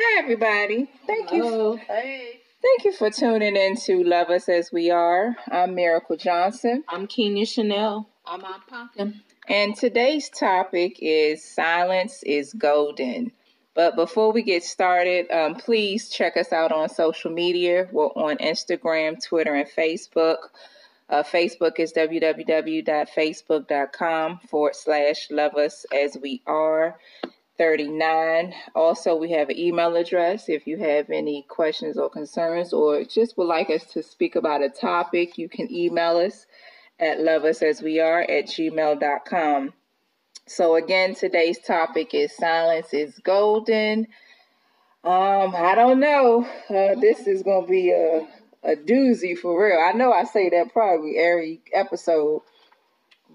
Hi, everybody. Thank Hello. you. Hey. Thank you for tuning in to Love Us As We Are. I'm Miracle Johnson, I'm Kenya Chanel. I'm Aunt Pumpkin. and today's topic is Silence is Golden. But before we get started, um, please check us out on social media. We're on Instagram, Twitter, and Facebook. Uh, Facebook is www.facebook.com forward slash love us as we are 39. Also, we have an email address if you have any questions or concerns or just would like us to speak about a topic, you can email us at loveusasweare at gmail.com. So again, today's topic is silence is golden. Um, I don't know. Uh, this is gonna be a a doozy for real. I know I say that probably every episode,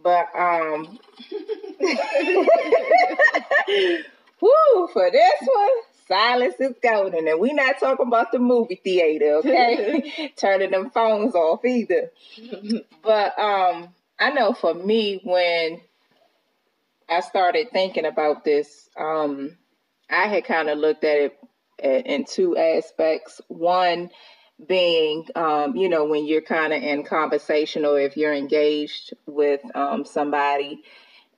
but um, whoo, for this one, silence is golden, and we're not talking about the movie theater, okay? Turning them phones off either. But um, I know for me when I started thinking about this, um, I had kind of looked at it in two aspects. One being, um, you know, when you're kind of in conversation or if you're engaged with um, somebody,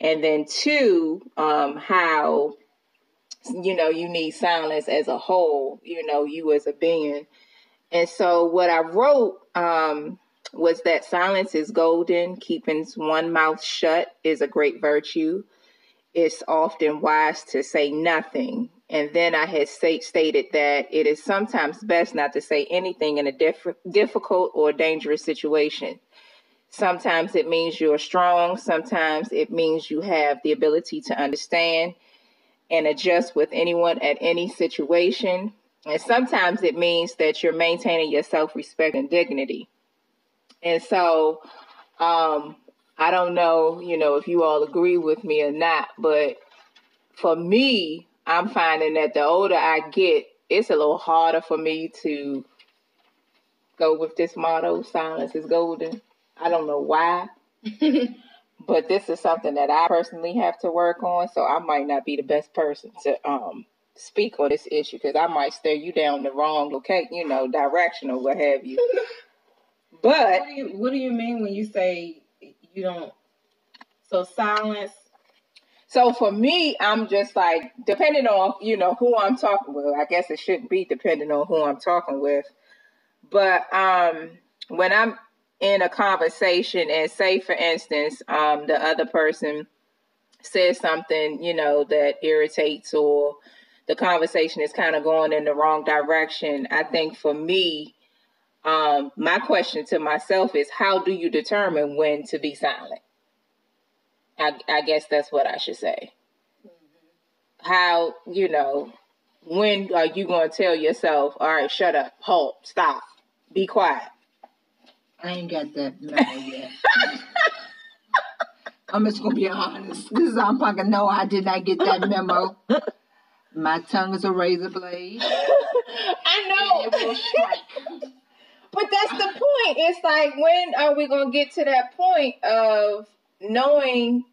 and then two, um, how you know you need silence as a whole. You know, you as a being. And so what I wrote um, was that silence is golden. Keeping one mouth shut is a great virtue it's often wise to say nothing. And then I had say, stated that it is sometimes best not to say anything in a diff- difficult or dangerous situation. Sometimes it means you're strong, sometimes it means you have the ability to understand and adjust with anyone at any situation. And sometimes it means that you're maintaining your self respect and dignity. And so, um, I don't know, you know, if you all agree with me or not, but for me, I'm finding that the older I get, it's a little harder for me to go with this motto, silence is golden. I don't know why, but this is something that I personally have to work on, so I might not be the best person to um speak on this issue because I might stare you down the wrong okay, you know, direction or what have you. But What do you What do you mean when you say you don't? So silence. So for me, I'm just like depending on you know who I'm talking with. I guess it shouldn't be depending on who I'm talking with, but um, when I'm in a conversation and say for instance, um, the other person says something you know that irritates or the conversation is kind of going in the wrong direction. I think for me, um, my question to myself is, how do you determine when to be silent? I, I guess that's what I should say. How, you know, when are you going to tell yourself, all right, shut up, halt, stop, be quiet? I ain't got that memo yet. I'm just gonna be honest. This is I'm fucking no, I did not get that memo. My tongue is a razor blade. I And it will strike. But that's the point. It's like, when are we going to get to that point of knowing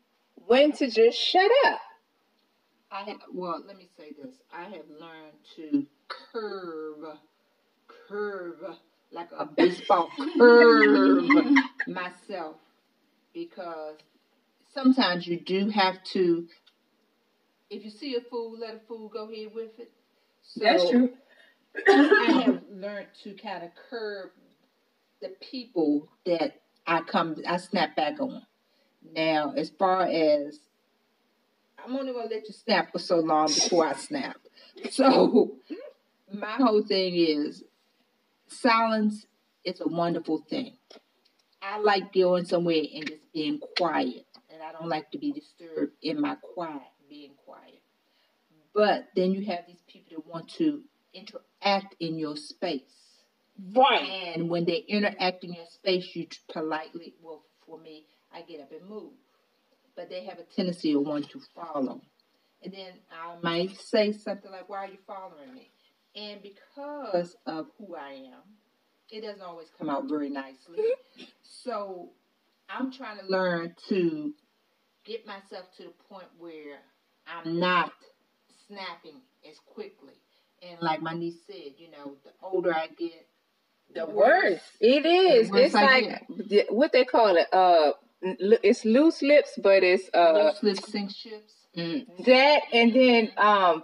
when to just shut up? I have, well, let me say this. I have learned to curve, curve like a baseball curve myself because sometimes you do have to. If you see a fool, let a fool go ahead with it. So, That's true. I have learned to kind of curb the people that I come, I snap back on. Now, as far as I'm only gonna let you snap for so long before I snap. So, my whole thing is silence is a wonderful thing. I like going somewhere and just being quiet, and I don't like to be disturbed in my quiet, being quiet. But then you have these people that want to interact in your space. Right. And when they interact in your space, you politely, well, for me, I get up and move. But they have a tendency of wanting to follow. And then I might say something like, Why are you following me? And because of who I am, it doesn't always come out very nicely. So I'm trying to learn to get myself to the point where I'm not snapping as quickly. And like my niece said, you know, the older I get, The worse It is. Worse It's like what they call it. Uh, it's loose lips, but it's uh loose lips sink ships. Mm. that, and then um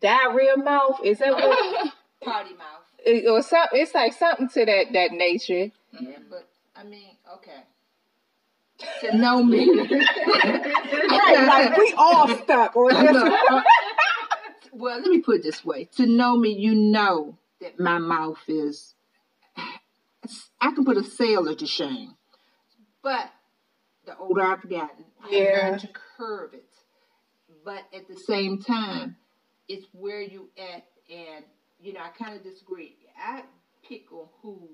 diarrhea mouth. Is that what? Party mouth. it, or something? It's like something to that that nature. Yeah, but I mean, okay. To know me. Right, like we all stuck. Or Look, uh, well, let me put it this way. To know me, you know that my mouth is. I can put a sailor to shame. But the older I've gotten, Yeah. learned to curve it. But at the same time, it's where you at, and you know, I kind of disagree. I pick on who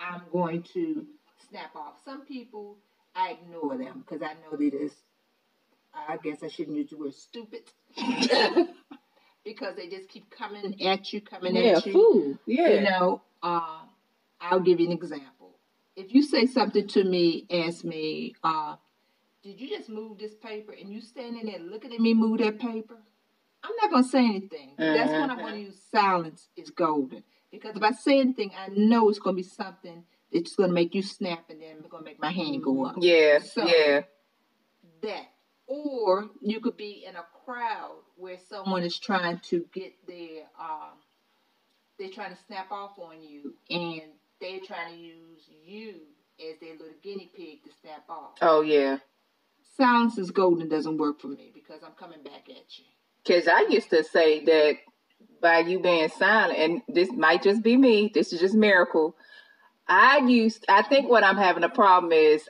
I'm going to snap off. Some people, I ignore them because I know that it's. I guess I shouldn't use the word stupid. because they just keep coming at you, coming yeah, at you. food. Yeah. You know, uh, I'll give you an example. If you say something to me, ask me, uh, did you just move this paper and you standing there looking at me move that paper? I'm not going to say anything. That's when I'm going to use silence is golden. Because if I say anything, I know it's going to be something that's going to make you snap and then it's going to make my hand go up. Yeah, So- yeah. That. Or you could be in a crowd where someone is trying to get their, um, they're trying to snap off on you and they're trying to use you as their little guinea pig to snap off. Oh yeah. Silence is golden doesn't work for me because I'm coming back at you. Cause I used to say that by you being silent, and this might just be me. This is just miracle. I used. I think what I'm having a problem is,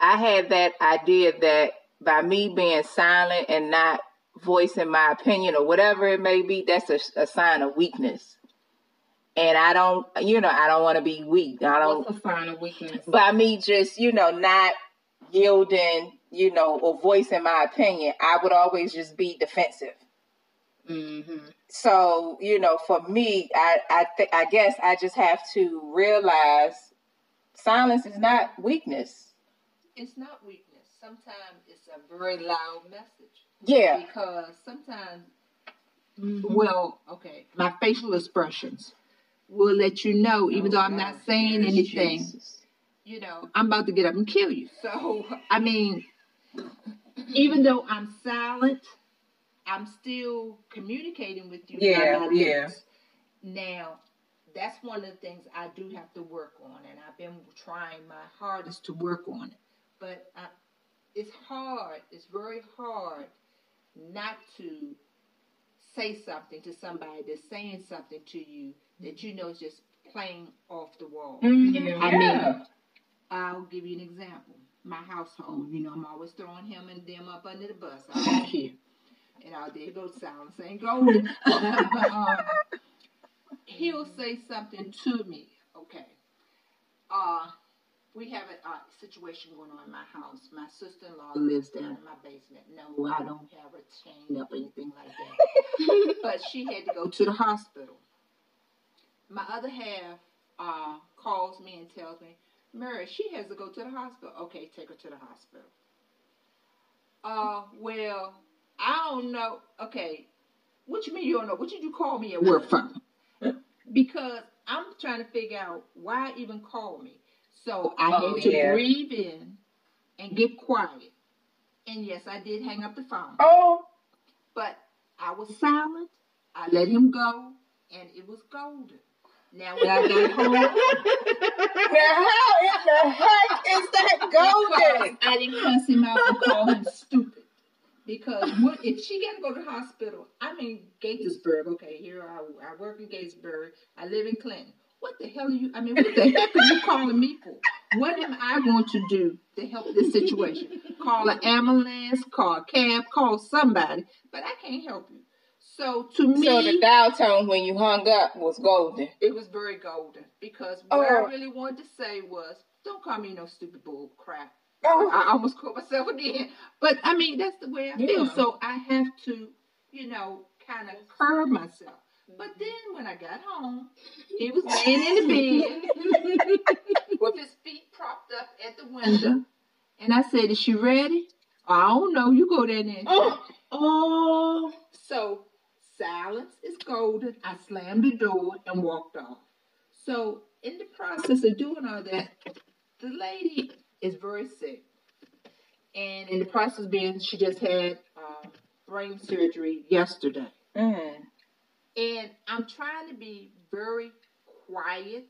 I had that idea that by me being silent and not voicing my opinion or whatever it may be, that's a, a sign of weakness. And I don't, you know, I don't want to be weak. I don't. What's a sign of weakness? by me just, you know, not yielding, you know, or voicing my opinion, I would always just be defensive. Mm-hmm. So, you know, for me, I I think I guess I just have to realize silence is not weakness. It's not weakness. Sometimes it's a very loud message. Yeah. Because sometimes, Mm-hmm. well, okay, my facial expressions will let you know, even though I'm not saying anything, you know, I'm about to get up and kill you. So, I mean, even though I'm silent, I'm still communicating with you. Yeah, my yeah. lips. Now, that's one of the things I do have to work on, and I've been trying my hardest to work on it. But I, it's hard. It's very hard not to say something to somebody that's saying something to you that you know is just plain off the wall. Mhm. I mean, I'll give you an example. My household, you know, I'm always throwing him and them up under the bus. I don't care. And I'll there go silence ain't golden. but um, he'll say something to me. Okay. Uh, we have a uh, situation going on in my house. My sister-in-law lives down in my basement. No, I don't have her chained up or anything like that. but she had to go to the hospital. My other half uh, calls me and tells me, Mary, she has to go to the hospital. Okay, take her to the hospital. Uh, well, I don't know. Okay, what you mean you don't know? What did you call me at work for? Because I'm trying to figure out why even call me. So I Oh, had to yeah. breathe in and get quiet. And yes, I did hang up the phone. Oh, But I was silent. I let him go, and it was golden. Now when I got home, now how in the heck is that golden? because I didn't cuss him out and call him stupid. Because what if she got to go to the hospital? I'm in Gaithersburg. Okay, here I, I work in Gaithersburg. I live in Clinton. What the hell are you? I mean, what the heck are you calling me for? What am I going to do to help this situation? Call an ambulance, call a cab, call somebody, but I can't help you. So to me, So the dial tone when you hung up was golden. it was very golden because what I Oh. really wanted to say was, "Don't call me no stupid bull crap." Oh, I almost caught myself again, but I mean that's the way I feel. So I have to, you know, kind of curb myself. But then when I got home, he was laying in the bed with his feet propped up at the window, uh-huh. and I said, "Is she ready?" I don't know. You go there and. then. oh, So silence is golden. I slammed the door and walked off. So in the process of doing all that, the lady is very sick. And in the process of being, she just had uh, brain surgery yesterday. Mm. And I'm trying to be very quiet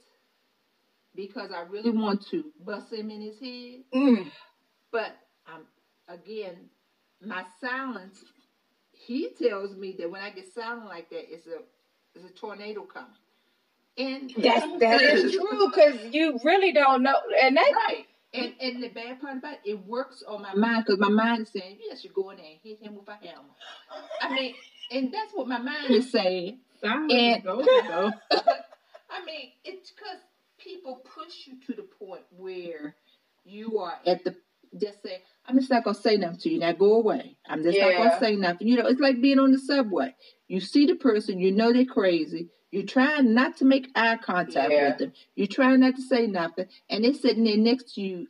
because I really want to bust him in his head. Mm. But um, again, my silence, he tells me that when I get silent like that, it's a it's a tornado coming. And That's that is true because you really don't know, and that's right. And and the bad part about it, it works on my mind because my mind is saying, yes, you go in there and hit him with a hammer. I mean, and that's what my mind is saying. And-. I mean, it's because people push you to the point where you are at the just say, I'm just not gonna say nothing to you. Now go away. I'm just not gonna say nothing. You know, it's like being on the subway. You see the person, you know they're crazy. You're trying not to make eye contact Yeah. with them. You're trying not to say nothing, and they're sitting there next to you,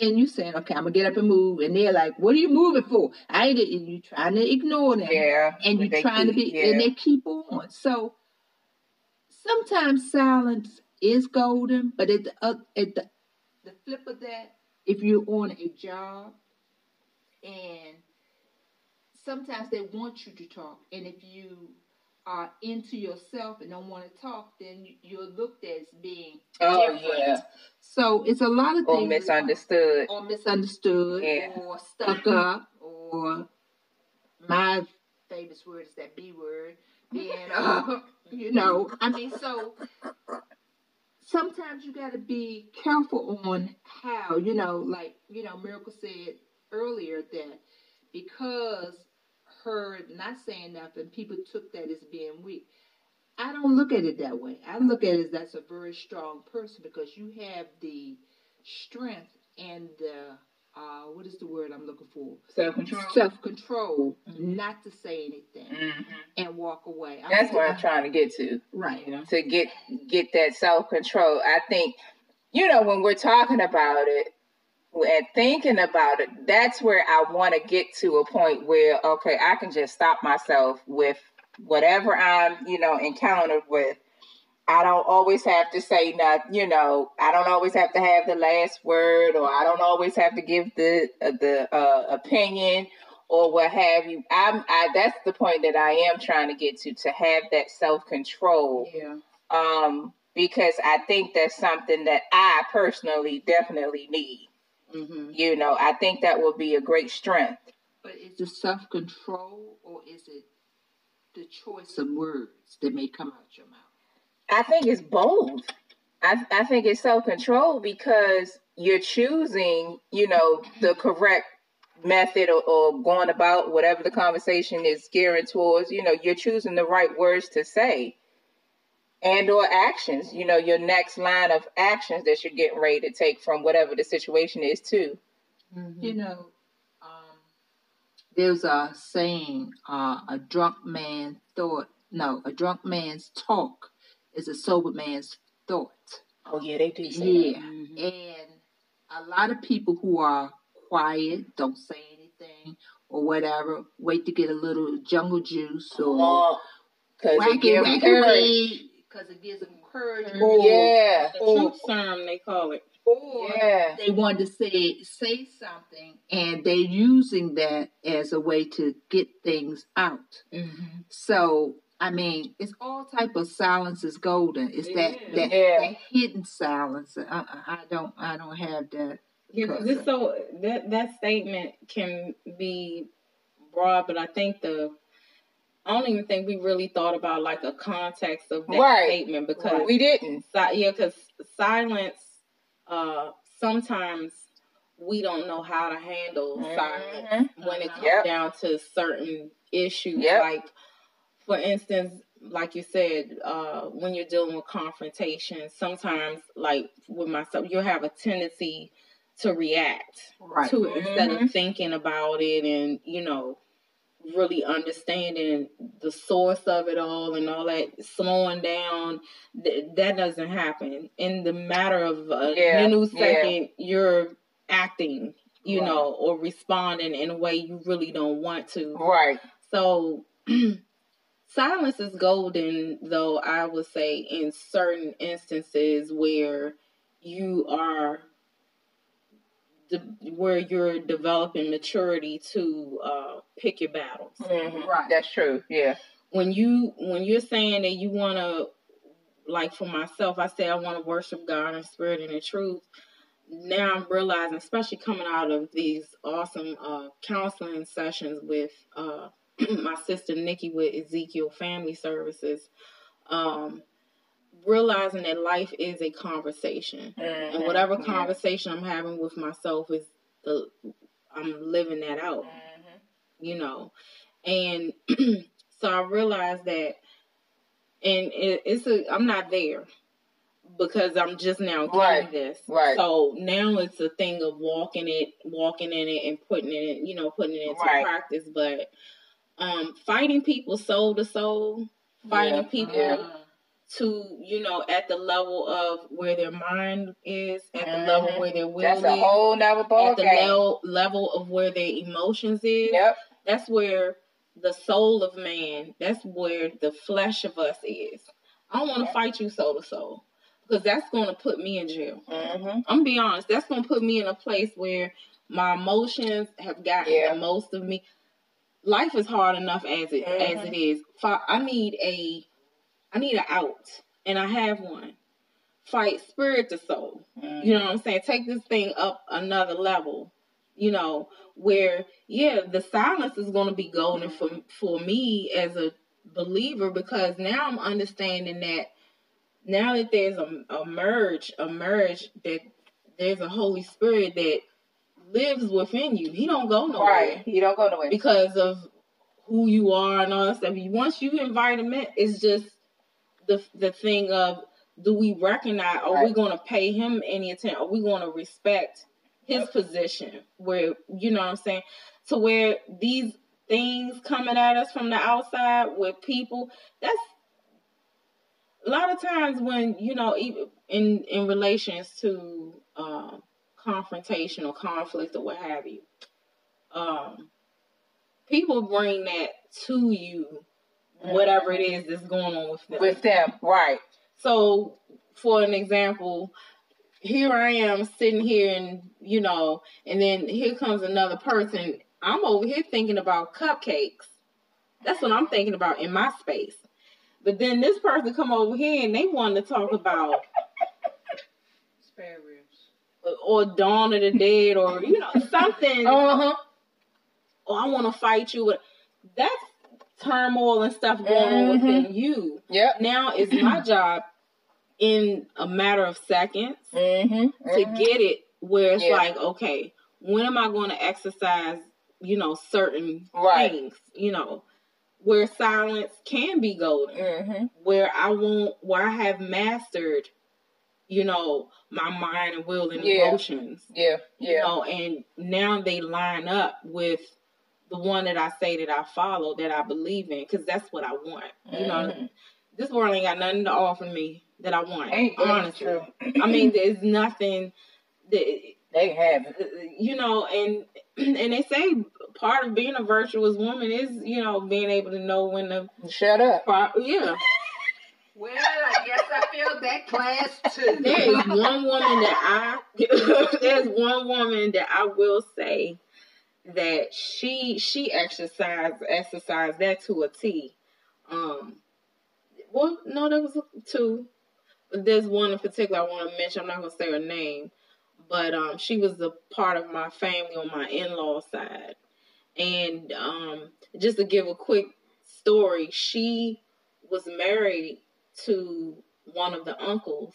and you saying, "Okay, I'm gonna get up and move," and they're like, "What are you moving for?" I ain't. And you trying to ignore them yeah, and you're they trying to be, yeah. and they keep on. So sometimes silence is golden, but at the oth- at the the flip of that, if you're on a job and sometimes they want you to talk, and if you are into yourself and don't want to talk, then you- you're looked at as being Oh different. yeah, So it's a lot of or things misunderstood. or misunderstood Yeah. or stuck up or my famous word is that B word. Being, uh, you know, I mean, so sometimes you got to be careful on how, you know, like, you know, Miracle said earlier that because her not saying nothing, people took that as being weak. I don't look at it that way. I look at it as that's a very strong person because you have the strength and the uh, what is the word I'm looking for? Self control. Self control, Mhm. not to say anything hmm and walk away. I'm That's what I'm trying to get to. Right. You know, to get get that self control. I think, you know, when we're talking about it and thinking about it, that's where I want to get to a point where okay, I can just stop myself with whatever I'm, you know, encountered with. I don't always have to say nothing, you know. I don't always have to have the last word, or I don't always have to give the uh, the uh, opinion or what have you. I'm I that's the point that I am trying to get to to have that self control. Yeah. Um, because I think that's something that I personally definitely need. Mm-hmm. You know, I think that will be a great strength. But is it self control or is it the choice of words that may come out your mouth? I think it's both. I I think it's self control because you're choosing, you know, the correct method or, or going about whatever the conversation is gearing towards. You know, you're choosing the right words to say, and or actions. You know, your next line of actions that you're getting ready to take from whatever the situation is too. Mm-hmm. You know, um, there's a saying, uh, a drunk man thought, no, a drunk man's talk is a sober man's thought. Oh yeah, they do say Yeah. that. And a lot of people who are quiet, don't say anything or whatever, wait to get a little jungle juice or Oh, it wacky, gives wacky, courage. because it gives them courage. Or, Yeah, The or, truth serum, they call it. or yeah. they wanted to say say something, and they're using that as a way to get things out. Mm-hmm. So I mean, it's all type of silence is golden. It's that It is. that, Yeah. that hidden silence. I, I I don't I don't have that. Yeah, 'cause it's so that that statement can be broad, but I think the I don't even think we really thought about like a context of that Right. statement because We didn't. si- yeah, because silence. Uh, sometimes we don't know how to handle silence Mhm. when it comes Yep. down to certain issues. Yep. Like, for instance, like you said, uh, when you're dealing with confrontation, sometimes, like with myself, you'll have a tendency to react Right. to it instead Mhm. of thinking about it and, you know, really understanding the source of it all and all that slowing down th- that doesn't happen in the matter of a Yeah, nanosecond you're acting you Right. know or responding in a way you really don't want to Right. so silence is golden, though I would say in certain instances where you are de- where you're developing maturity to uh, pick your battles. Mm-hmm. Right. That's true. Yeah. When you when you're saying that you want to, like for myself, I say I want to worship God in spirit and in truth. Now I'm realizing, especially coming out of these awesome uh, counseling sessions with uh, my sister Nikki with Ezekiel Family Services, um, realizing that life is a conversation, mm-hmm. and whatever conversation I'm having with myself is the I'm living that out, mm-hmm. you know, and so I realized that, and it, it's a I'm not there because I'm just now getting right. this. Right. So now it's a thing of walking it, walking in it, and putting it, in, you know, putting it into right. practice. But um, fighting people soul to soul, fighting yeah. people. Yeah to you know at the level of where their mind is at the mm-hmm. level where their will that's is a whole nother ball at the level, level of where their emotions is yep that's where the soul of man that's where the flesh of us is i don't want to yep. fight you soul to soul because that's going to put me in jail mm-hmm. i'm be honest that's going to put me in a place where my emotions have gotten yeah. the most of me life is hard enough as it mm-hmm. as it is i need a I need an out, and I have one. Fight spirit to soul. Mm-hmm. You know what I'm saying? Take this thing up another level. You know, where yeah, the silence is going to be golden for for me as a believer because now I'm understanding that now that there's a, a merge, a merge that there's a Holy Spirit that lives within you. He don't go nowhere. Right. He don't go nowhere because of who you are and all that stuff. Once you invite him in, it's just the the thing of do we recognize are right. we going to pay him any attention are we going to respect his yep. position where you know what i'm saying to where these things coming at us from the outside with people that's a lot of times when you know even in in relations to um, confrontation or conflict or what have you um, people bring that to you whatever it is that's going on with them. With them, right. So, for an example, here I am sitting here and, you know, and then here comes another person. I'm over here thinking about cupcakes. That's what I'm thinking about in my space. But then this person come over here and they want to talk about or Dawn of the Dead or you know something. Uh huh. Or I want to fight you. That's turmoil and stuff going mm-hmm. on within you. Yep. Now it's my job in a matter of seconds mm-hmm. to mm-hmm. get it where it's yeah. like, okay, when am I going to exercise, you know, certain right. things, you know, where silence can be golden, mm-hmm. where I won't, where I have mastered, you know, my mind and will and yeah. emotions. Yeah, yeah. You know, and now they line up with the one that I say that I follow, that I believe in, because that's what I want. You know, mm-hmm. this world ain't got nothing to offer me that I want. Ain't honestly, I mean, there's nothing that they have. You know, and and they say part of being a virtuous woman is, you know, being able to know when to shut up. yeah. Well, I guess I feel that class too. There is one woman that I there's one woman that I will say that she she exercised exercised that to a T. Um, well, no, there was two. But there's one in particular I want to mention. I'm not gonna say her name, but um, she was a part of my family on my in-law side. And um, just to give a quick story, she was married to one of the uncles,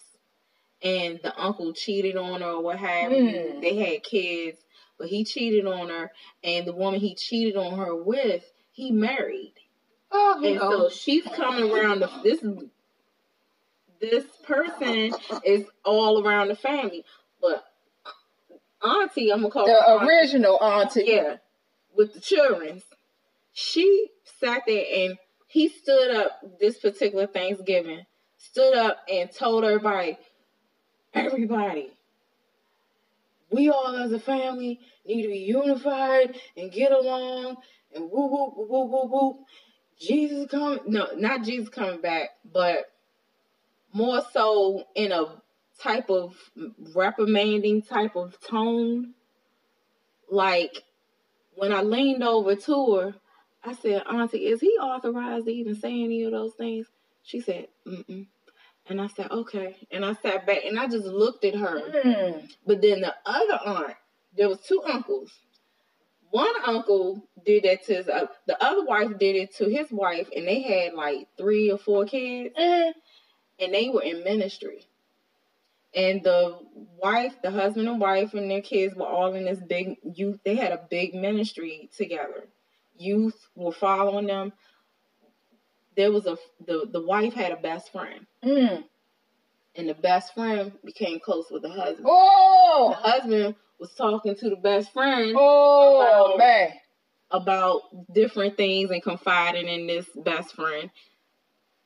and the uncle cheated on her or what have you. Mm. They had kids, but he cheated on her, and the woman he cheated on her with, he married. Oh, and so she's coming around the, this this person is all around the family, but auntie, I'm gonna call the auntie, original auntie, yeah, with the children. She sat there and he stood up this particular Thanksgiving, stood up and told everybody, everybody, we all as a family need to be unified and get along and woo woo woo woo woo. Jesus coming. No, not Jesus coming back, but more so in a type of reprimanding type of tone. Like when I leaned over to her, I said, Auntie, is he authorized to even say any of those things? She said, mm-mm. And I said, okay. And I sat back and I just looked at her. Mm. But then the other aunt, there was two uncles. One uncle did that to his, uh, the other wife did it to his wife, and they had like three or four kids, Mm. and they were in ministry. And the wife, the husband and wife, and their kids were all in this big youth. They had a big ministry together. Youth were following them. There was a the the wife had a best friend, Mm. and the best friend became close with the husband. The Oh, husband was talking to the best friend oh About- man. about different things and confiding in this best friend.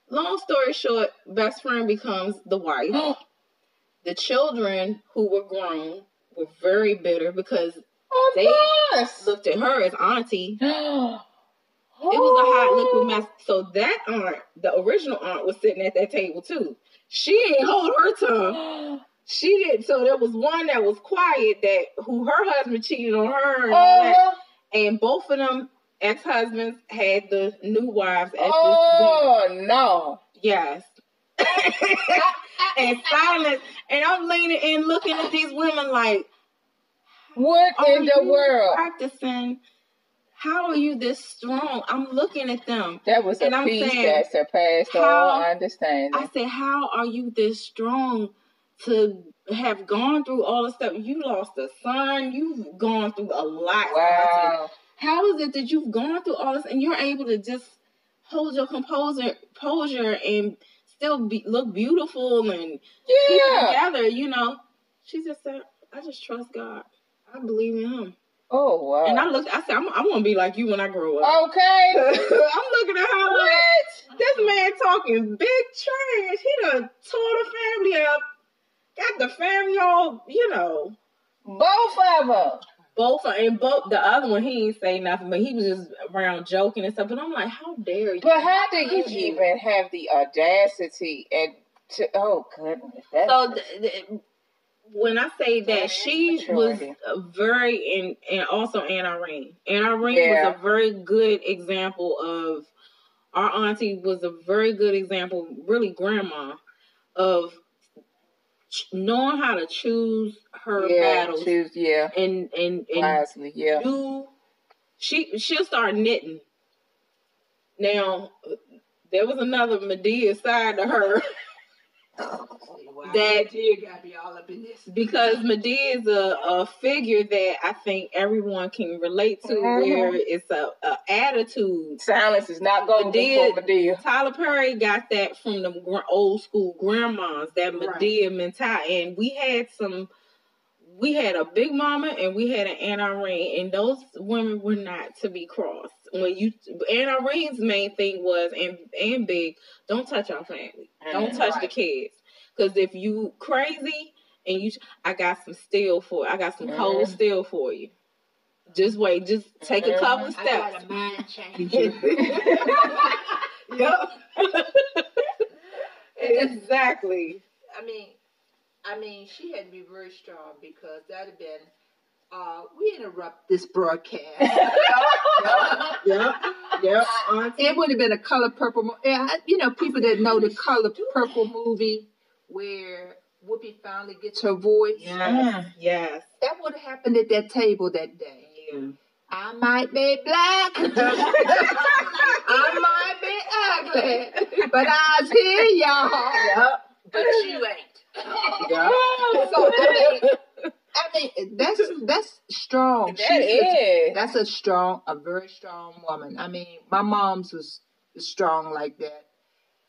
Long story short, best friend becomes the wife. the children who were grown were very bitter because Of They course. looked at her as auntie. it It was a hot liquid oh. mess. So that aunt, the original aunt, was sitting at that table too. She ain't hold her tongue. She did. So there was one that was quiet that who her husband cheated on her, and, all that. Oh, and both of them ex husbands had the new wives at this oh, dinner. oh no. Yes. and silence. And I'm leaning and looking at these women like, What in the world? practicing? How are you this strong? I'm looking at them. That was a And I'm peace saying, that surpassed all how- understanding. I said, How are you this strong to have gone through all the stuff? You lost a son, you've gone through a lot. wow. How is it that you've gone through all this and you're able to just hold your composure, composure and still be, look beautiful and keep it together? You know, she just said, I just trust God. I believe in Him. Oh wow. And I looked, I said, I'm, I want to be like you when I grow up. okay. I'm looking at her like, what? this man talking big trash. He done tore the family up. Got the family all, you know, Both of them. both are and both the other one he ain't say nothing, but he was just around joking and stuff. But I'm like, how dare you? But how did you even have the audacity and to? Oh goodness. That's, So th- th- when I say that, she was very and and also Anna Irene. Anna Irene Yeah. was a very good example of our auntie was a very good example, really grandma, of ch- knowing how to choose her yeah. battles Choose yeah. and and and Wisely. Yeah. do she she'll start knitting. Now there was another Madea side to her That- you gotta be all up in this. because Madea is a, a figure that I think everyone can relate to, Mhm. where it's a, a attitude. Silence is not golden Madea- for Madea. Tyler Perry got that from the gr- old school grandmas, that Right. Madea mentality, and we had some. We had a big mama and we had an Aunt Irene, and those women were not to be crossed. When you and Irene's main thing was and and big, don't touch our family, don't Mhm. touch the kids, because if you crazy and you, I got some steel for, I got some cold Mhm. steel for you. Just wait, just take a Mhm. couple I steps. got a mind change. yep. exactly. I mean, I mean, she had to be very strong because that'd have been. Uh, we interrupt this broadcast. Yep. Yep. Auntie. it would have been a color purple. Mo- yeah, you know, people that know the color purple movie where Whoopi finally gets her voice. Yes. Yes. That would have happened at that table that day. Yeah. I might be black. I might be ugly, but I's here, y'all. Yep. But you ain't. Yep. So I mean, I mean, that's that's strong. That She's a- is. that's a strong, a very strong woman. I mean, my mom's was strong like that,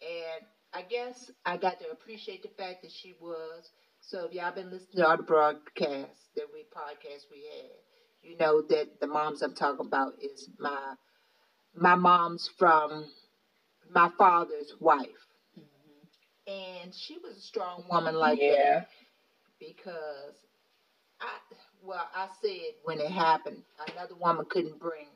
and I guess I got to appreciate the fact that she was. So if y'all been listening to all the broadcasts that we podcast we had, you know that the moms I'm talking about is my my mom's from my father's wife, mm-hmm. and she was a strong woman like that because I well I said when it happened another woman couldn't bring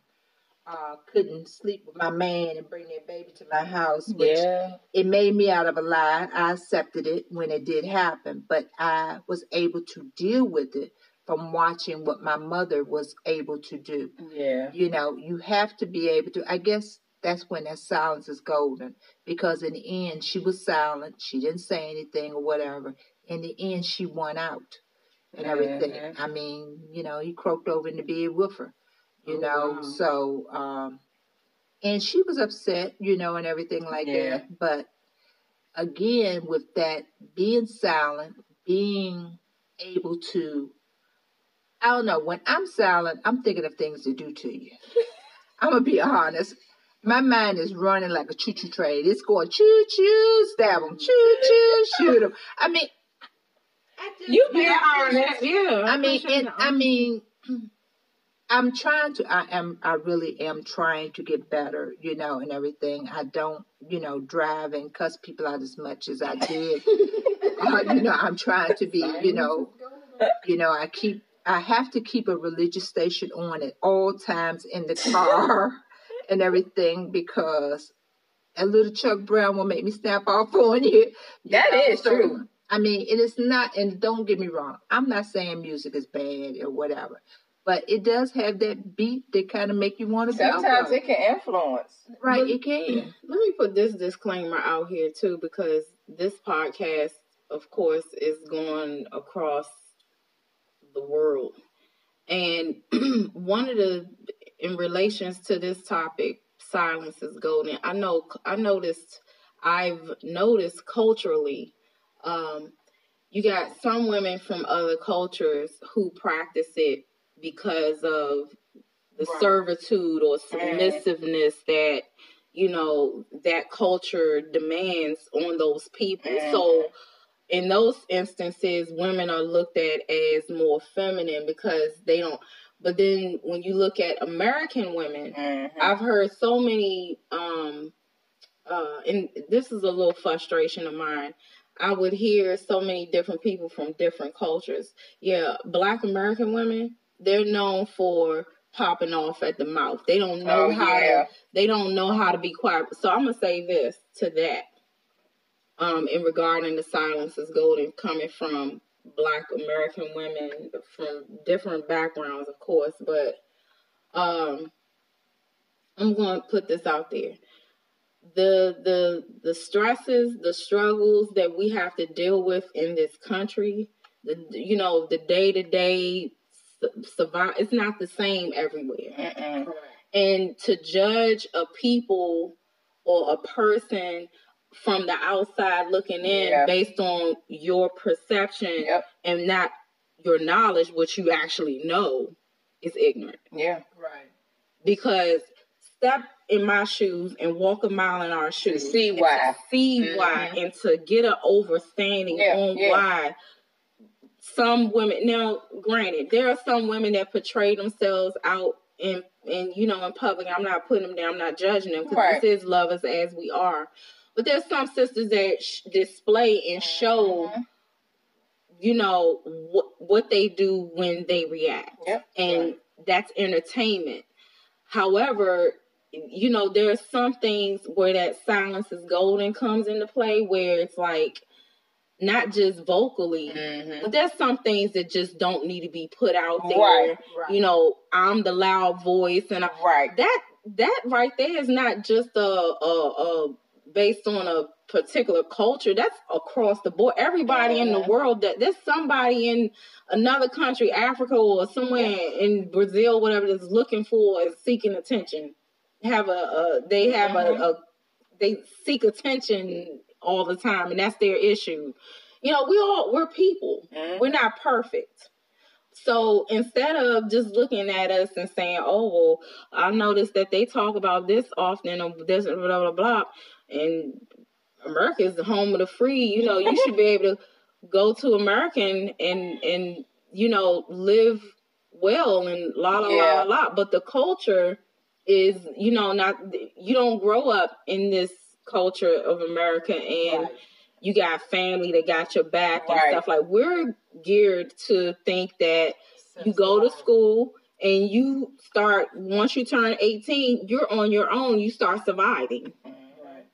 uh, couldn't sleep with my man and bring their baby to my house, which Yeah. it made me out of a lie. I accepted it when it did happen, but I was able to deal with it from watching what my mother was able to do. Yeah. You know, you have to be able to. I guess that's when that silence is golden because in the end, she was silent. She didn't say anything or whatever. In the end, she won out and everything. I mean, you know, he croaked over in the bed with her, you Oh, know. wow. So, um, and she was upset, you know, and everything like Yeah. that. But again, with that being silent, being able to, I don't know, when I'm silent, I'm thinking of things to do to you. I'm gonna be honest. My mind is running like a choo choo train. It's going choo choo, stab 'em, choo choo, shoot 'em. I mean, You be Yeah, honest. Yeah. I mean, appreciate and the I mean, I'm trying to. I am. I really am trying to get better, you know, and everything. I don't, you know, drive and cuss people out as much as I did. uh, you know, I'm trying to be, you know, you know, I keep. I have to keep a religious station on at all times in the car and everything because a little Chuck Brown will make me snap off on you. you That know, is so- true. I mean, it is not, and don't get me wrong, I'm not saying music is bad or whatever, but it does have that beat that kind of make you want to go. Sometimes it can influence. right, But- it can. Let me put this disclaimer out here too, because this podcast, of course, is going across the world. And one of the, in relations to this topic, silence is golden. I know, I noticed, I've noticed culturally, um, you got some women from other cultures who practice it because of the Right. servitude or submissiveness that you know that culture demands on those people. So in those instances, women are looked at as more feminine because they don't. But then when you look at American women, Mhm. I've heard so many, um, uh, and this is a little frustration of mine. I would hear so many different people from different cultures. Yeah, Black American women, they're known for popping off at the mouth. They don't know Oh, how yeah. to, they don't know how to be quiet. So I'm gonna say this to that. Um, in regarding the silence is golden coming from Black American women from different backgrounds, of course, but um, I'm going to put this out there. The the the stresses, the struggles that we have to deal with in this country, the you know the day to day survive. It's not the same everywhere. Mm-mm. And to judge a people or a person from the outside looking in Yeah. based on your perception Yep. and not your knowledge, what you actually know, is ignorant Yeah. Right. because step in my shoes and walk a mile in our shoes. see and why. To see Mhm. why and to get an overstanding Yeah, on yeah. why some women now granted there are some women that portray themselves out in in you know in public i'm not putting them down i'm not judging them because Right. this is love us as we are but there's some sisters that sh- display and show Mhm. you know what what they do when they react Yep. and that's entertainment. However, you know, there are some things where that silence is golden comes into play where it's like not just vocally, Mhm. but there's some things that just don't need to be put out there. Right. Right. You know, I'm the loud voice and I, Right. that that right there is not just a, a, a based on a particular culture that's across the board everybody in the world that there's somebody in another country africa or somewhere in brazil whatever that's looking for is seeking attention have a, a they have a, a they seek attention all the time and that's their issue you know we all we're people Mhm. we're not perfect so instead of just looking at us and saying, "Oh, well, I noticed that they talk about this often or this blah blah blah," and America is the home of the free, you know, you should be able to go to American and and you know live well and la la Yeah. la la la. But the culture is, you know, not you don't grow up in this culture of America and Right. you got family that got your back and stuff like we're geared to think that you go to school and you start once you turn 18 you're on your own you start surviving. Mm-hmm.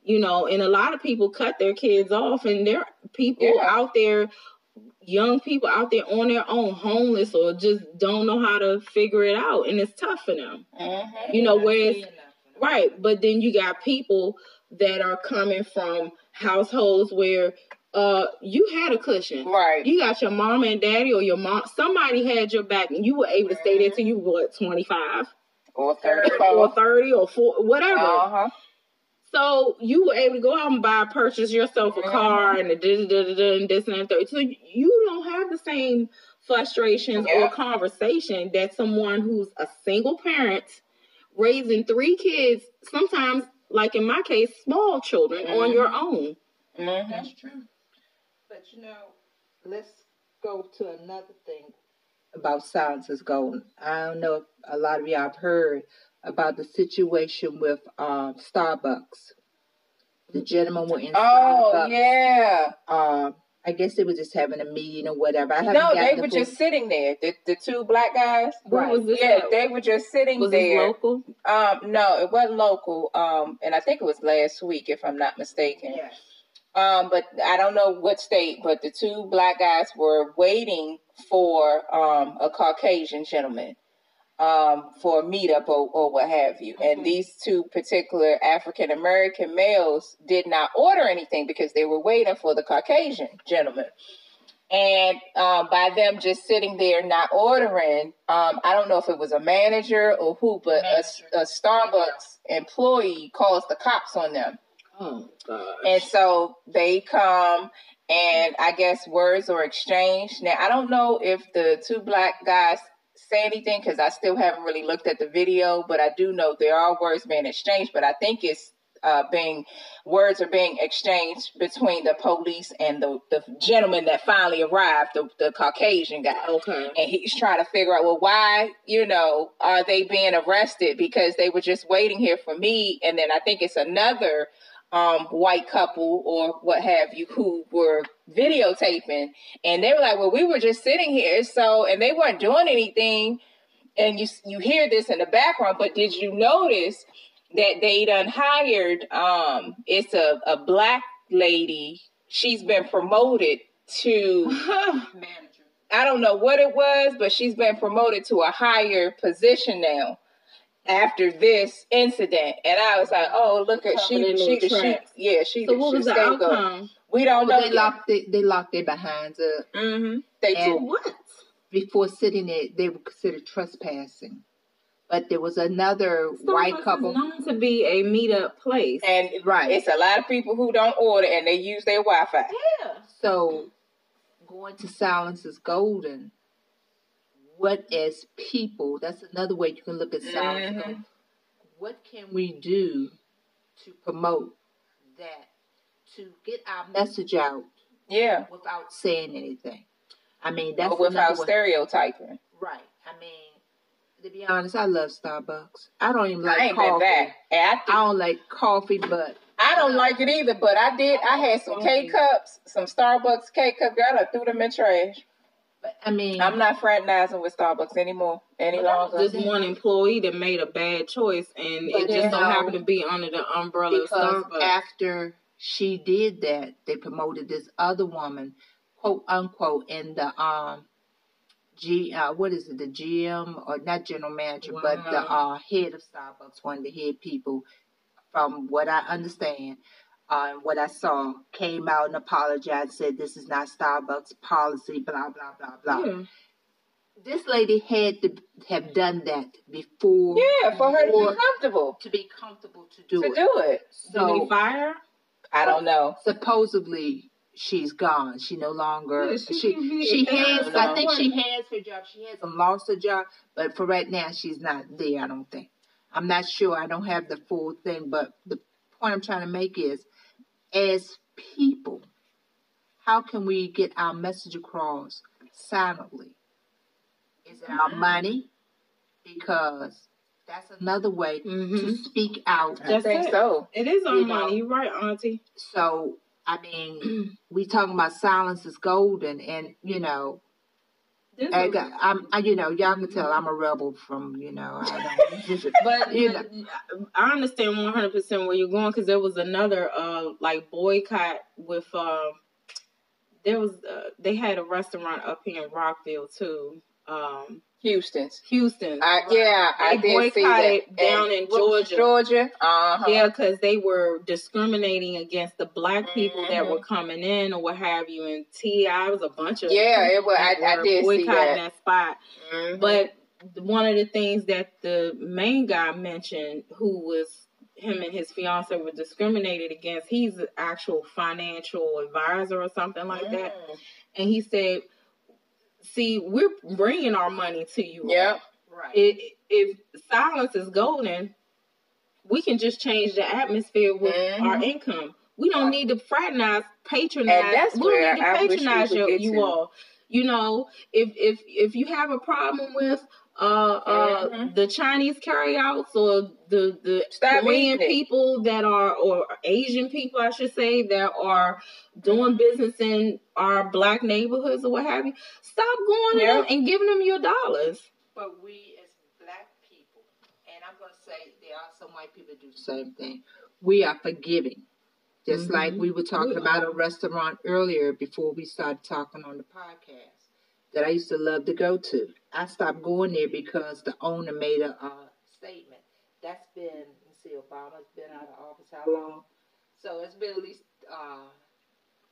You know and a lot of people cut their kids off and there are people Yeah. out there young people out there on their own homeless or just don't know how to figure it out and it's tough for them Mhm. you know whereas. Right, but then you got people that are coming from households where uh you had a cushion. Right. You got your mom and daddy or your mom somebody had your back and you were able to stay there till you were what 25 or or 30 or 4 whatever. Uh-huh. So you were able to go out and buy purchase yourself a car and a da da da da da and this and that. third. So you don't have the same frustrations Yeah. or conversation that someone who's a single parent raising three kids, sometimes like in my case, small children on Mhm. your own. Mhm. That's true. But you know, let's go to another thing about silence is golden. I don't know if a lot of y'all have heard about the situation with um, Starbucks. The gentleman went in Oh Starbucks. yeah. Um, I guess they were just having a meeting or whatever. I No, they the were full- just sitting there. The the two black guys. Where Right. was this? Yeah, at? they were just sitting was this there. local? Um, no, it wasn't local. Um, and I think it was last week, if I'm not mistaken. Yes. Um, but I don't know what state. But the two black guys were waiting for um a Caucasian gentleman um for a meetup or, or what have you. And Mhm. these two particular African American males did not order anything because they were waiting for the Caucasian gentleman. And um, by them just sitting there not ordering, um, I don't know if it was a manager or who, but a, a Starbucks employee calls the cops on them. Oh gosh. And so they come and I guess words are exchanged. Now, I don't know if the two black guys say anything because I still haven't really looked at the video, but I do know there are words being exchanged, but I think it's uh, being words are being exchanged between the police and the, the gentleman that finally arrived, the, the Caucasian guy okay. and he's trying to figure out well why you know are they being arrested because they were just waiting here for me and then i think it's another um white couple or what have you who were videotaping and they were like well we were just sitting here so and they weren't doing anything and you you hear this in the background but did you notice that they done hired um it's a, a black lady she's been promoted to Manager. I don't know what it was, but she's been promoted to a higher position now after this incident. And I was like, oh, look at she, she, she, yeah, she, so what was the outcome? We don't Well, know. they locked they, they locked their behinds up Mm-hmm. They did. What? before sitting there. They were considered trespassing. But there was another white couple. is known to be a meetup place. And Right. it's a lot of people who don't order and they use their Wi-Fi. yeah. So, going to silence is golden. What as people, that's another way you can look at silence. Mhm. What can we do to promote that, to get our message out Yeah. without saying anything? I mean, that's But without stereotyping. Right. I mean, to be honest, I love Starbucks. I don't even like I ain't coffee. been back. And I, I don't like coffee, but I don't like it either, but I did. I had some K cups, some Starbucks K cup. Girl, I threw them in trash. but I mean, I'm not fraternizing with Starbucks anymore any But that was longer. This one employee that made a bad choice, and it just you um, don't happen to be under the umbrella of Starbucks. after she did that, they promoted this other woman, quote unquote, in the um, G uh, what is it, the GM or not general manager, but the uh head of Starbucks, one of the head people, from what I understand. Uh, and what I saw came out and apologized, said this is not Starbucks policy, blah blah blah blah. Yeah. This lady had to have done that before Yeah, for her to be comfortable to be comfortable to do to it. do it. Did So they fire? Her? I don't know. supposedly she's gone. She no longer Yeah, she she she, has I I think she has her job. She hasn't lost her job, but for right now she's not there, I don't think. I'm not sure. I don't have the full thing, but the point I'm trying to make is as people, how can we get our message across silently? Is it our money? Because that's another way to Mhm. speak out. I That's think it. so. It is our You know. money. You're right, Auntie. So I mean, we talking about silence is golden, and you know, I got, I'm, I, you know, y'all can tell I'm a rebel from, you know, I don't, But You know. I understand one hundred percent where you're going because there was another uh like boycott with uh there was uh, they had a restaurant up here in Rockville too, um Houston's. Houston. I, yeah, I They did see that. boycotted down And in Georgia. Georgia. Uh huh. Yeah, because they were discriminating against the black people that were coming in or what have you, and Ti was a bunch of Yeah, it was- I- that I did see boycotting that. spot. Mhm. But one of the things that the main guy mentioned, who was him and his fiance were discriminated against, he's an actual financial advisor or something like that. Mm. And he said, "See, we're bringing our money to you. all. Yep. right. If, if silence is golden, we can just change the atmosphere with Mhm. our income. We don't need to fraternize, patronize. And that's we don't need to I wish we patronize you, get you all. You know, if if if you have a problem with uh uh Mhm. the Chinese carryouts or the the Stop Korean eating it. people that are or Asian people I should say that are doing business in our black neighborhoods or what have you, stop going Yeah. in and giving them your dollars. But we as black people, and I'm going to say there are some white people that do the same thing, we are forgiving. Just Mhm. like we were talking We about a restaurant earlier before we started talking on the podcast that I used to love to go to. I stopped going there because the owner made a uh, statement. That's been, let me see, Obama's been out of office how long? So it's been at least, uh,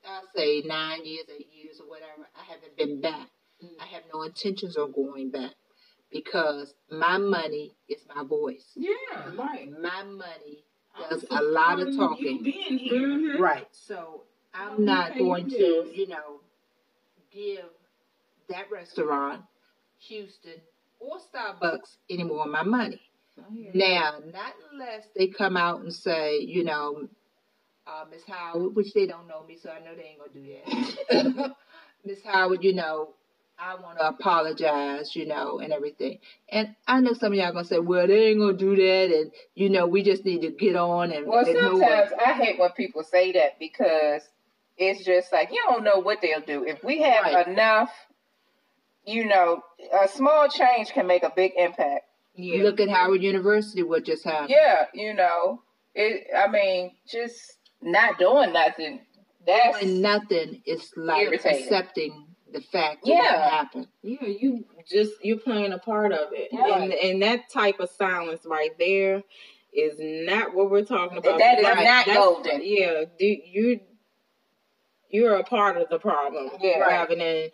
I'd say nine years, eight years, or whatever. I haven't been back. Mm. I have no intentions of going back because my money is my voice. Yeah, right. My money does a lot of talking. here. Right. So I'm not going to, you know, give that restaurant, Houston, or Starbucks any more of my money. Now, not unless they come out and say, you know, uh, Miss Howard, which they don't know me, so I know they ain't gonna do that. Miss Howard, you know, I want to apologize, you know, and everything. And I know some of y'all gonna say, well, they ain't gonna do that, and you know, we just need to get on and. Well, and sometimes I hate when people say that because it's just like you don't know what they'll do. If we have Right. enough, you know, a small change can make a big impact. Yeah. Look at Howard University, what just happened. Yeah, you know, it. I mean, just not doing nothing. That's Doing nothing is like Irritating. accepting the fact that Yeah. it happened. Yeah, you just you're playing a part of it, Yeah. and and that type of silence right there is not what we're talking about. That is Right. not That's- golden. Yeah, do, you you're a part of the problem Yeah. rather than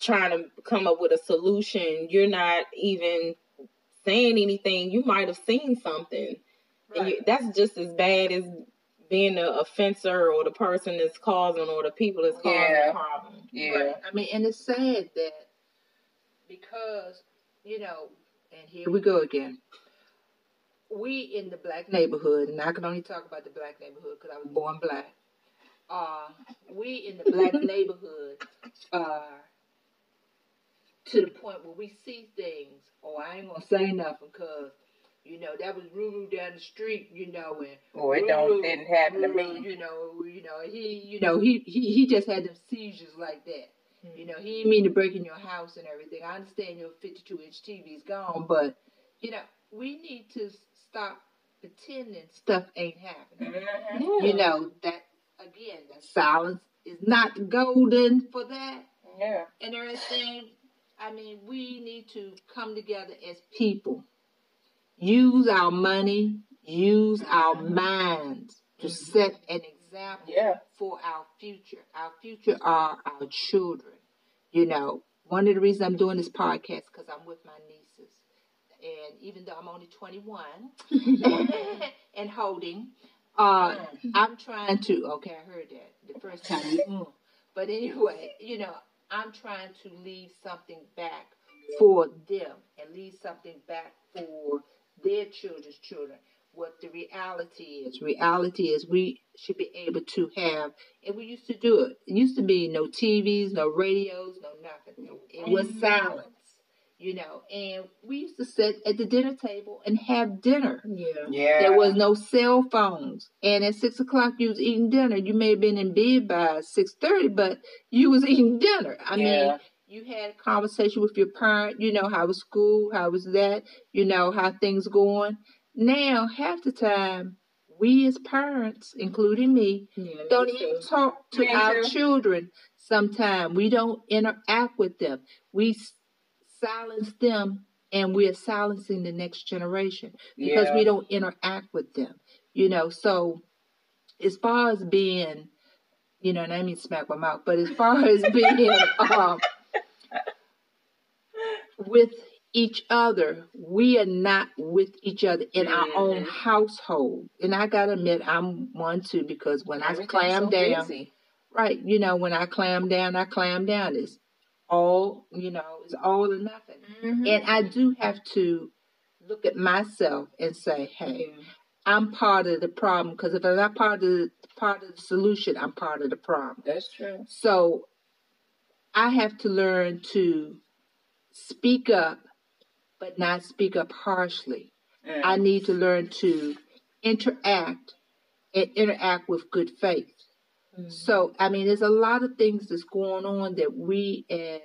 trying to come up with a solution. You're not even saying anything. You might have seen something, and you, that's just as bad as being the offender or the person that's causing or the people that's causing Yeah. the problem. yeah. Right. I mean, and it's sad that because, you know, and here we go again. We in the black neighborhood, and I can only talk about the black neighborhood because I was born black. Uh, we in the black neighborhood are to the point where we see things. Oh, I ain't gonna say nothing because, you know, that was Ruru down the street, you know, and Well, it don't didn't happen to me. You know, you know, he, you know, he, he, he just had them seizures like that. You know, he didn't mean to break in your house and everything. I understand your 52 inch TV is gone, but you know, we need to stop pretending stuff ain't happening. Mhm. You know that again, that silence is not golden for that Yeah. and everything. I mean, we need to come together as people. Use our money, use our minds to set an example Yeah. for our future. Our future are our children. You know, one of the reasons I'm doing this podcast because I'm with my nieces, and even though I'm only 21 and holding, uh, I'm trying to. Okay, I heard that the first time. mm. But anyway, you know, I'm trying to leave something back for them and leave something back for their children's children. What the reality is. Reality is we should be able to have, and we used to do it. It used to be no TVs, no radios, no nothing. It was silence, you know. And we used to sit at the dinner table and have dinner. Yeah. Yeah. There was no cell phones, and at six o'clock you was eating dinner. You may have been in bed by six thirty, but you was eating dinner. I Yeah. mean, You had a conversation with your parent, you know, how was school, how was that, you know, how things going. Now, half the time, we as parents, including me, Yeah, don't me even too. talk to Me our too. children sometimes. We don't interact with them. We s- silence them and we're silencing the next generation because Yeah. we don't interact with them. You know, so as far as being, you know, and I mean smack my mouth, but as far as being um, with each other, we are not with each other in our own Mhm. household. And I gotta admit, I'm one too because when I Everything's clam so down, busy. right, you know, when I clam down, I clam down. It's all, you know, it's all or nothing. Mhm. And I do have to look at myself and say, hey. I'm part of the problem because if I'm not part of the part of the solution, I'm part of the problem. That's true. So I have to learn to speak up, but not speak up harshly. I need to learn to interact and interact with good faith. Mhm. So, I mean, there's a lot of things that's going on that we as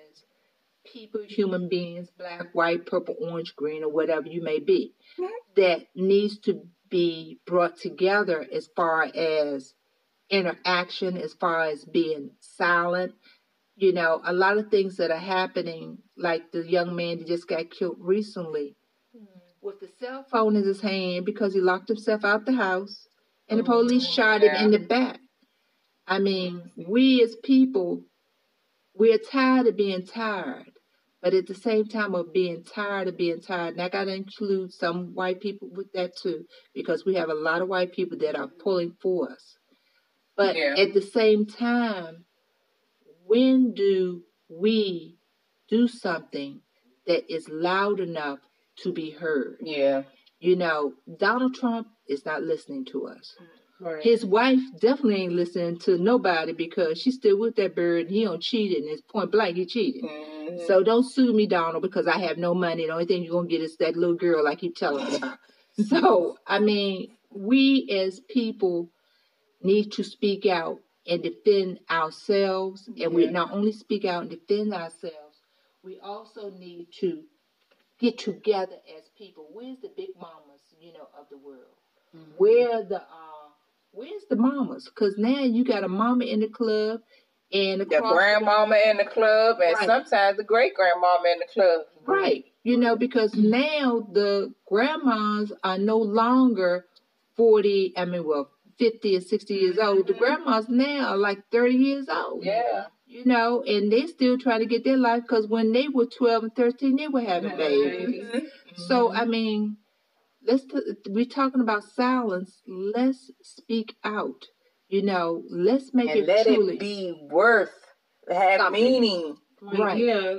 people, human beings, black, white, purple, orange, green, or whatever you may be, Mhm. that needs to be brought together as far as interaction, as far as being silent. You know, a lot of things that are happening, like the young man that just got killed recently, with the cell phone in his hand because he locked himself out the house and the Oh, police shot him in the back. I mean, we as people, we're tired of being tired, but at the same time of being tired of being tired, and I got to include some white people with that too, because we have a lot of white people that are pulling for us. But Yeah. at the same time, when do we do something that is loud enough to be heard? Yeah. You know, Donald Trump is not listening to us. Right. His wife definitely ain't listening to nobody because she's still with that bird and he don't cheat and it's point blank he cheated. Mhm. So don't sue me, Donald, because I have no money. The only thing you're gonna get is that little girl I keep telling you. So I mean, we as people need to speak out and defend ourselves, and we not only speak out and defend ourselves, we also need to get together as people. Where's the big mamas, you know, of the world? Where the uh, where's the mamas? Because now you got a mama in the club, and the across grandmama in the club, and Right. sometimes the great grandmama in the club. Right. You know, because now the grandmas are no longer 40, I mean, well, 50 or 60 years old. The grandmas now are like 30 years old. Yeah. You know, and they still trying to get their life because when they were 12 and 13, they were having babies. Mhm. So, I mean, let's, t- we're talking about silence. Let's speak out. You know, let's make And it let truly. it be worth, have Something. meaning. Right. Yeah,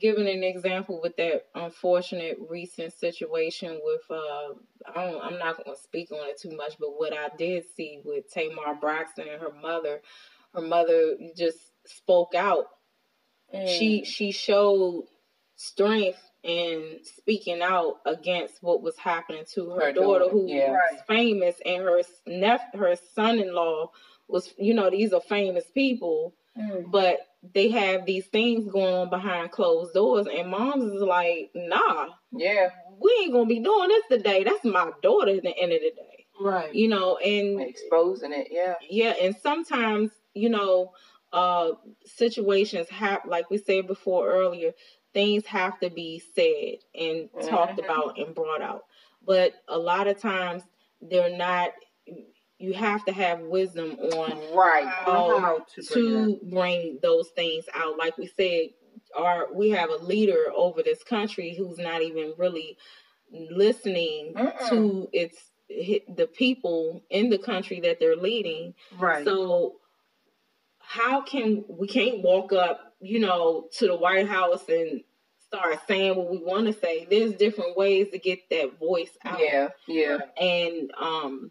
giving an example with that unfortunate recent situation with uh I don't, I'm not going to speak on it too much, but what I did see with Tamar Braxton and her mother, her mother just spoke out. She she showed strength in speaking out against what was happening to her, Her daughter, daughter, who yeah. was famous, and her nep- her son-in-law was, you know, these are famous people Mm. but they have these things going on behind closed doors and moms is like nah Yeah. we ain't gonna be doing this today that's my daughter at the end of the day Right. you know and Exposing it. Yeah. yeah and sometimes you know uh situations happen like we said before earlier things have to be said and talked Mhm. about and brought out but a lot of times they're not you have to have wisdom on Right. how, How to to, bring bring those things out. Like we said, our we have a leader over this country who's not even really listening Mm-mm. to its the people in the country that they're leading. Right. So how can we can't walk up, you know, to the White House and start saying what we want to say? There's different ways to get that voice out Yeah. Yeah. and um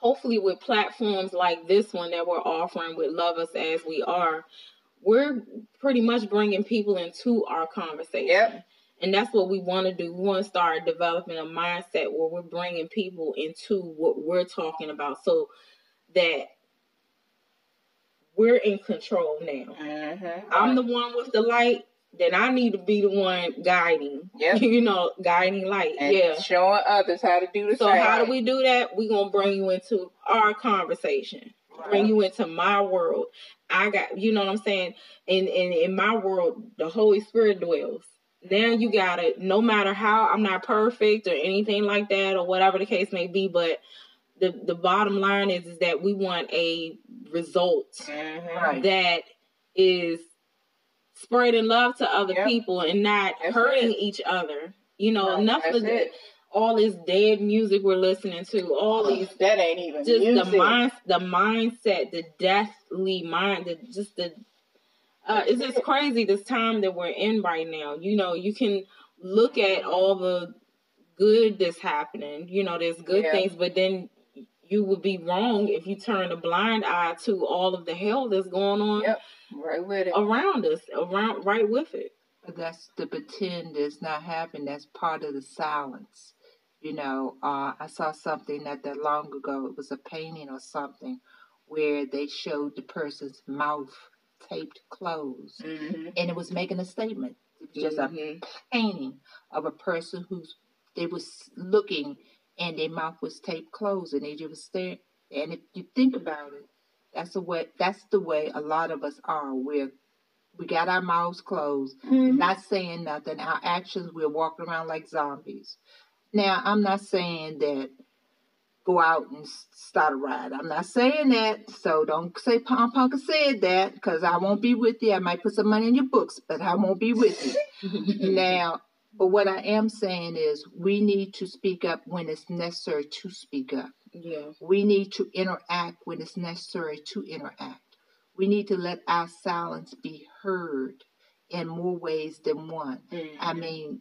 hopefully with platforms like this one that we're offering with love us as we are we're pretty much bringing people into our conversation Yep. and that's what we want to do we want to start developing a mindset where we're bringing people into what we're talking about so that we're in control now. Mm-hmm. I'm the one with the light. Then I need to be the one guiding. Yep. you know, guiding light. And yeah. showing others how to do the So same. how do we do that? We're gonna bring you into our conversation. Bring you into my world. I got you know what I'm saying? In in in my world, the Holy Spirit dwells. Now you gotta no matter how I'm not perfect or anything like that or whatever the case may be, but the the bottom line is is that we want a result Mhm. That is spreading love to other Yep. people and not That's hurting it. each other. You know, Right, enough That's of the, all this dead music we're listening to, all these That ain't even just music. the mind the mindset, the deathly mind, the just the uh it's just crazy this time that we're in right now. You know, you can look at all the good that's happening, you know, there's good Yeah. things, but then you would be wrong if you turn a blind eye to all of the hell that's going on Yep. Right with it. around us, around right with it. But that's the pretend is not happening. That's part of the silence. You know, uh, I saw something not that long ago. It was a painting or something where they showed the person's mouth taped closed, Mm-hmm. and it was making a statement. It was just a Mhm. painting of a person who's they was looking and their mouth was taped closed and they just staring. And if you think about it, that's the way that's the way a lot of us are. We're we got our mouths closed, Mm-hmm. not saying nothing. Our actions, we're walking around like zombies. Now, I'm not saying that go out and start a riot. I'm not saying that. So don't say Pom Punka said that because I won't be with you. I might put some money in your books, but I won't be with you. now, but what I am saying is we need to speak up when it's necessary to speak up. Yeah. We need to interact when it's necessary to interact. We need to let our silence be heard in more ways than one. Mm-hmm. I mean,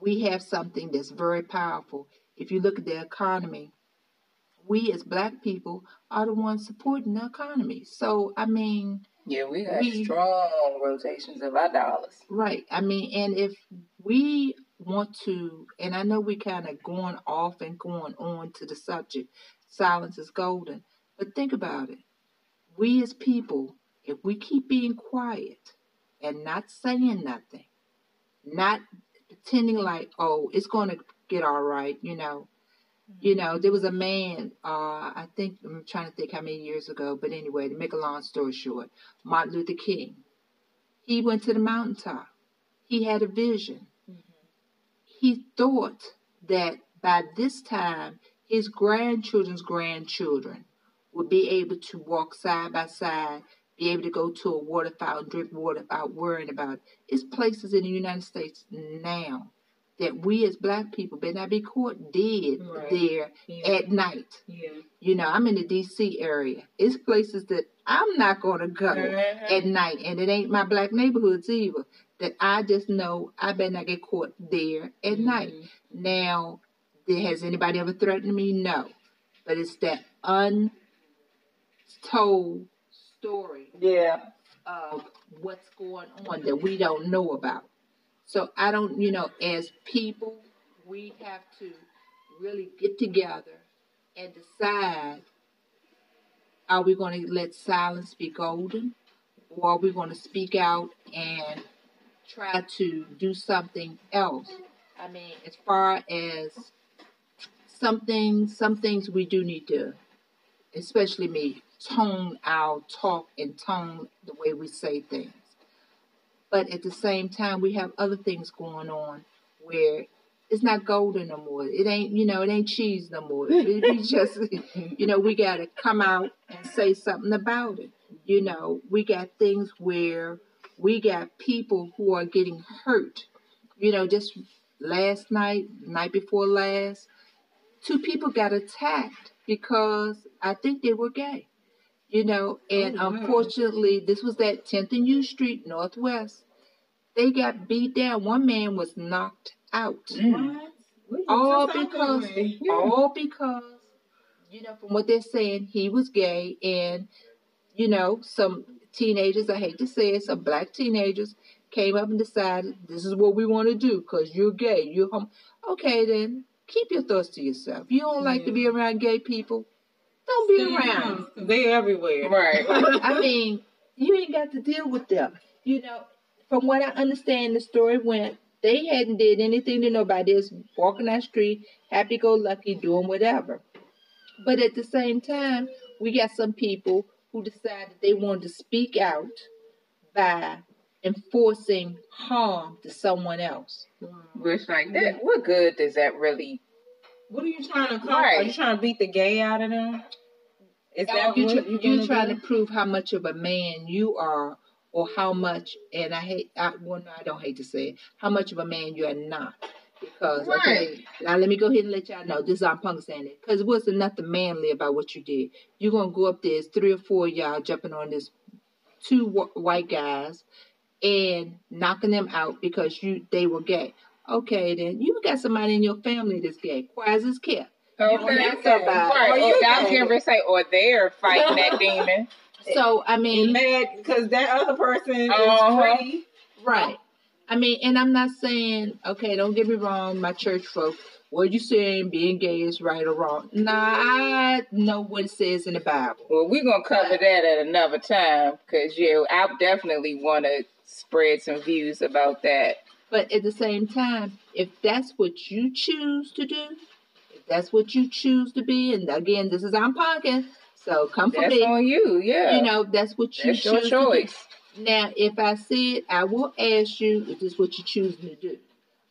we have something that's very powerful. If you look at the economy, we as black people are the ones supporting the economy. So, I mean, Yeah, we got strong rotations of our dollars. Right. I mean, and if we want to, and I know we're kind of going off and going on to the subject, silence is golden. But think about it. We as people, if we keep being quiet and not saying nothing, not pretending like, oh, it's going to get all right, you know. You know, there was a man, uh, I think, I'm trying to think how many years ago, but anyway, to make a long story short, Martin Luther King. He went to the mountaintop. He had a vision. He thought that by this time, his grandchildren's grandchildren would be able to walk side by side, be able to go to a water fountain, drink water without worrying about it. It's places in the United States now that we as black people better not be caught dead Right. there Yeah. at night. Yeah. You know, I'm in the DC area. It's places that I'm not to go Mhm. at night, and it ain't my black neighborhoods either. That I just know I better not get caught there at night. Mm-hmm. Now, has anybody ever threatened me? No, but it's that untold story Yeah. of what's going on that we don't know about. So I don't, you know, as people, we have to really get together and decide are we going to let silence be golden or are we going to speak out and try to do something else? I mean, as far as something, some things we do need to, especially me, tone our talk and tone the way we say things. But at the same time, we have other things going on where it's not golden no more. It ain't, you know, it ain't cheese no more. It, we just, you know, we got to come out and say something about it. You know, we got things where we got people who are getting hurt. You know, just last night, night before last, two people got attacked because I think they were gay. You know, and Oh, unfortunately, this was at 10th and U Street, Northwest. They got beat down. One man was knocked out. Mm. All because, all because, you know, from what they're saying, he was gay, and you know, some teenagers, I hate to say it, some black teenagers came up and decided this is what we want to do because you're gay, you're hom Okay, then keep your thoughts to yourself. You don't like to be around gay people, don't be Stay around. around. They everywhere. Right. I mean, you ain't got to deal with them. You know, from what I understand, the story went they hadn't did anything to nobody. Just walking down the street, happy go lucky, doing whatever. But at the same time, we got some people who decided they wanted to speak out by enforcing harm to someone else. Mm-hmm. Which like that, what good does that really? What are you trying to accomplish? Right. Are you trying to beat the gay out of them? Is that you what try, you're you're trying do? to prove how much of a man you are, or how much, and I hate, I, well, no, I don't hate to say it, how much of a man you are not. Because, okay, now let me go ahead and let y'all know, this is I'm punk saying it, because it wasn't nothing manly about what you did. You're going to go up there, it's three or four of y'all jumping on this two wh- white guys and knocking them out because you they were gay. Okay, then you got somebody in your family that's gay. Why is this kept? Okay, got somebody. right. Or Or you I was got- getting ready to say, or they're fighting that demon. So I mean, mad because that other person is Uh-huh. free. Right. I mean, and I'm not saying, okay, don't get me wrong, my church folk, what you saying being gay is right or wrong. Nah, I know what it says in the Bible. Well, we're gonna cover that at another time, cause yeah, I definitely want to spread some views about that. But at the same time, if that's what you choose to do, if that's what you choose to be, and again, this is I'm punking, so come for That's me. on you. Yeah, You know, that's what you that's your choose choice. Now, if I it, I will ask you if this is what you're choosing to do.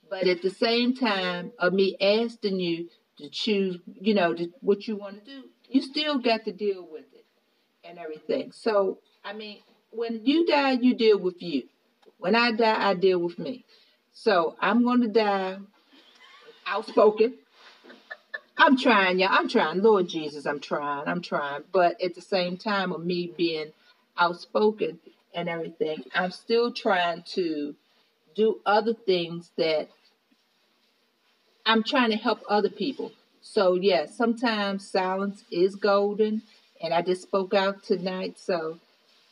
But at the same time of me asking you to choose, you know, to, what you want to do, you still got to deal with it and everything. So, I mean, when you die, you deal with you. When I die, I deal with me. So I'm going to die outspoken. I'm trying, yeah, I'm trying. Lord Jesus, I'm trying, I'm trying. But at the same time of me being outspoken and everything, I'm still trying to do other things that I'm trying to help other people. So, yeah, sometimes silence is golden. And I just spoke out tonight. So,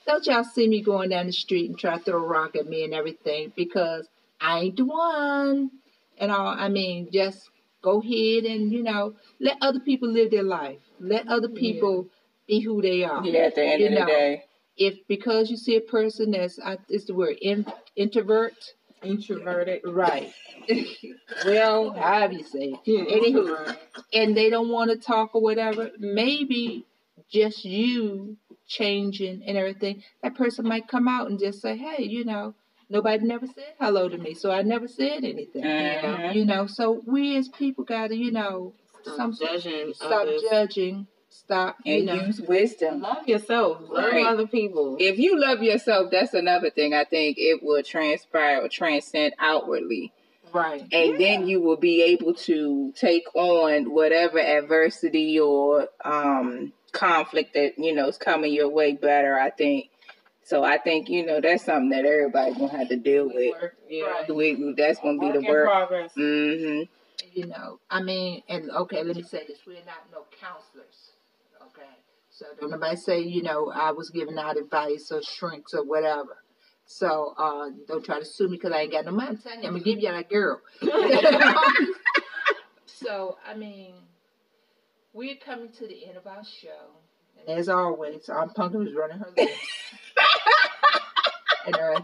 don't y'all see me going down the street and try to throw a rock at me and everything because I ain't the one. And all, I mean, just go ahead and, you know, let other people live their life. Let other people be who they are. Yeah, at the end You of the day. If because you see a person that's, I, it's the word, in, introvert, Introverted. right. well, however you say it. Yeah, Anywho, and they don't want to talk or whatever, maybe just you changing and everything, that person might come out and just say, hey, you know, nobody never said hello to me, so I never said anything. Mhm. You know, so we as people got to, you know, some Stop judging stop others. judging, stop, And know. use wisdom. Love yourself. Love Right. other people. If you love yourself, that's another thing. I think it will transpire or transcend outwardly. Right. and then you will be able to take on whatever adversity or um conflict that you know is coming your way better i think so i think you know that's something that everybody's gonna have to deal with yeah. Right. that's gonna be Work the work progress. hmm you know, I mean, and okay, let me say this: we're not no counselors, okay? So don't nobody say, you know, I was giving out advice or shrinks or whatever. So uh, don't try to sue me because I ain't got no money. I'm telling you, I'm gonna give you that girl. so I mean, we're coming to the end of our show, and as always, I'm Punkin was running her list.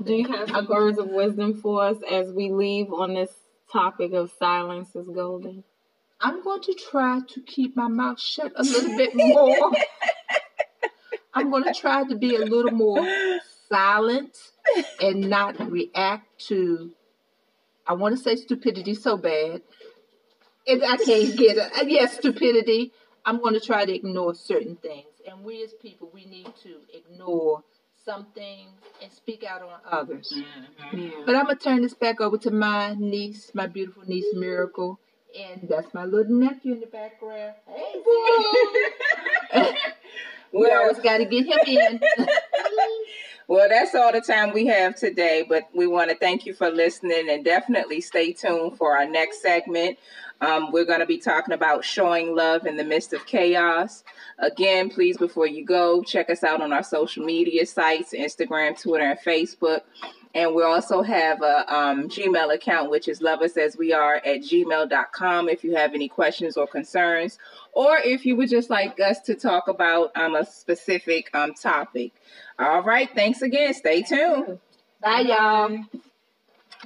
Do you have some words of wisdom for us as we leave on this topic of silence is golden? I'm going to try to keep my mouth shut a little bit more. I'm going to try to be a little more silent and not react to, I want to say stupidity so bad. And I can't get it. Uh, Yes, stupidity. I'm going to try to ignore certain things. And we as people, we need to ignore some things and speak out on others. Yeah. But I'm gonna turn this back over to my niece, my beautiful niece Miracle, and that's my little nephew in the background. Hey, boo! we well, always got to get him in. well that's all the time we have today but we want to thank you for listening and definitely stay tuned for our next segment um, we're going to be talking about showing love in the midst of chaos Again, please, before you go, check us out on our social media sites Instagram, Twitter, and Facebook. And we also have a um, Gmail account, which is love us as we are at gmail.com if you have any questions or concerns, or if you would just like us to talk about um, a specific um, topic. All right. Thanks again. Stay tuned. Bye, y'all.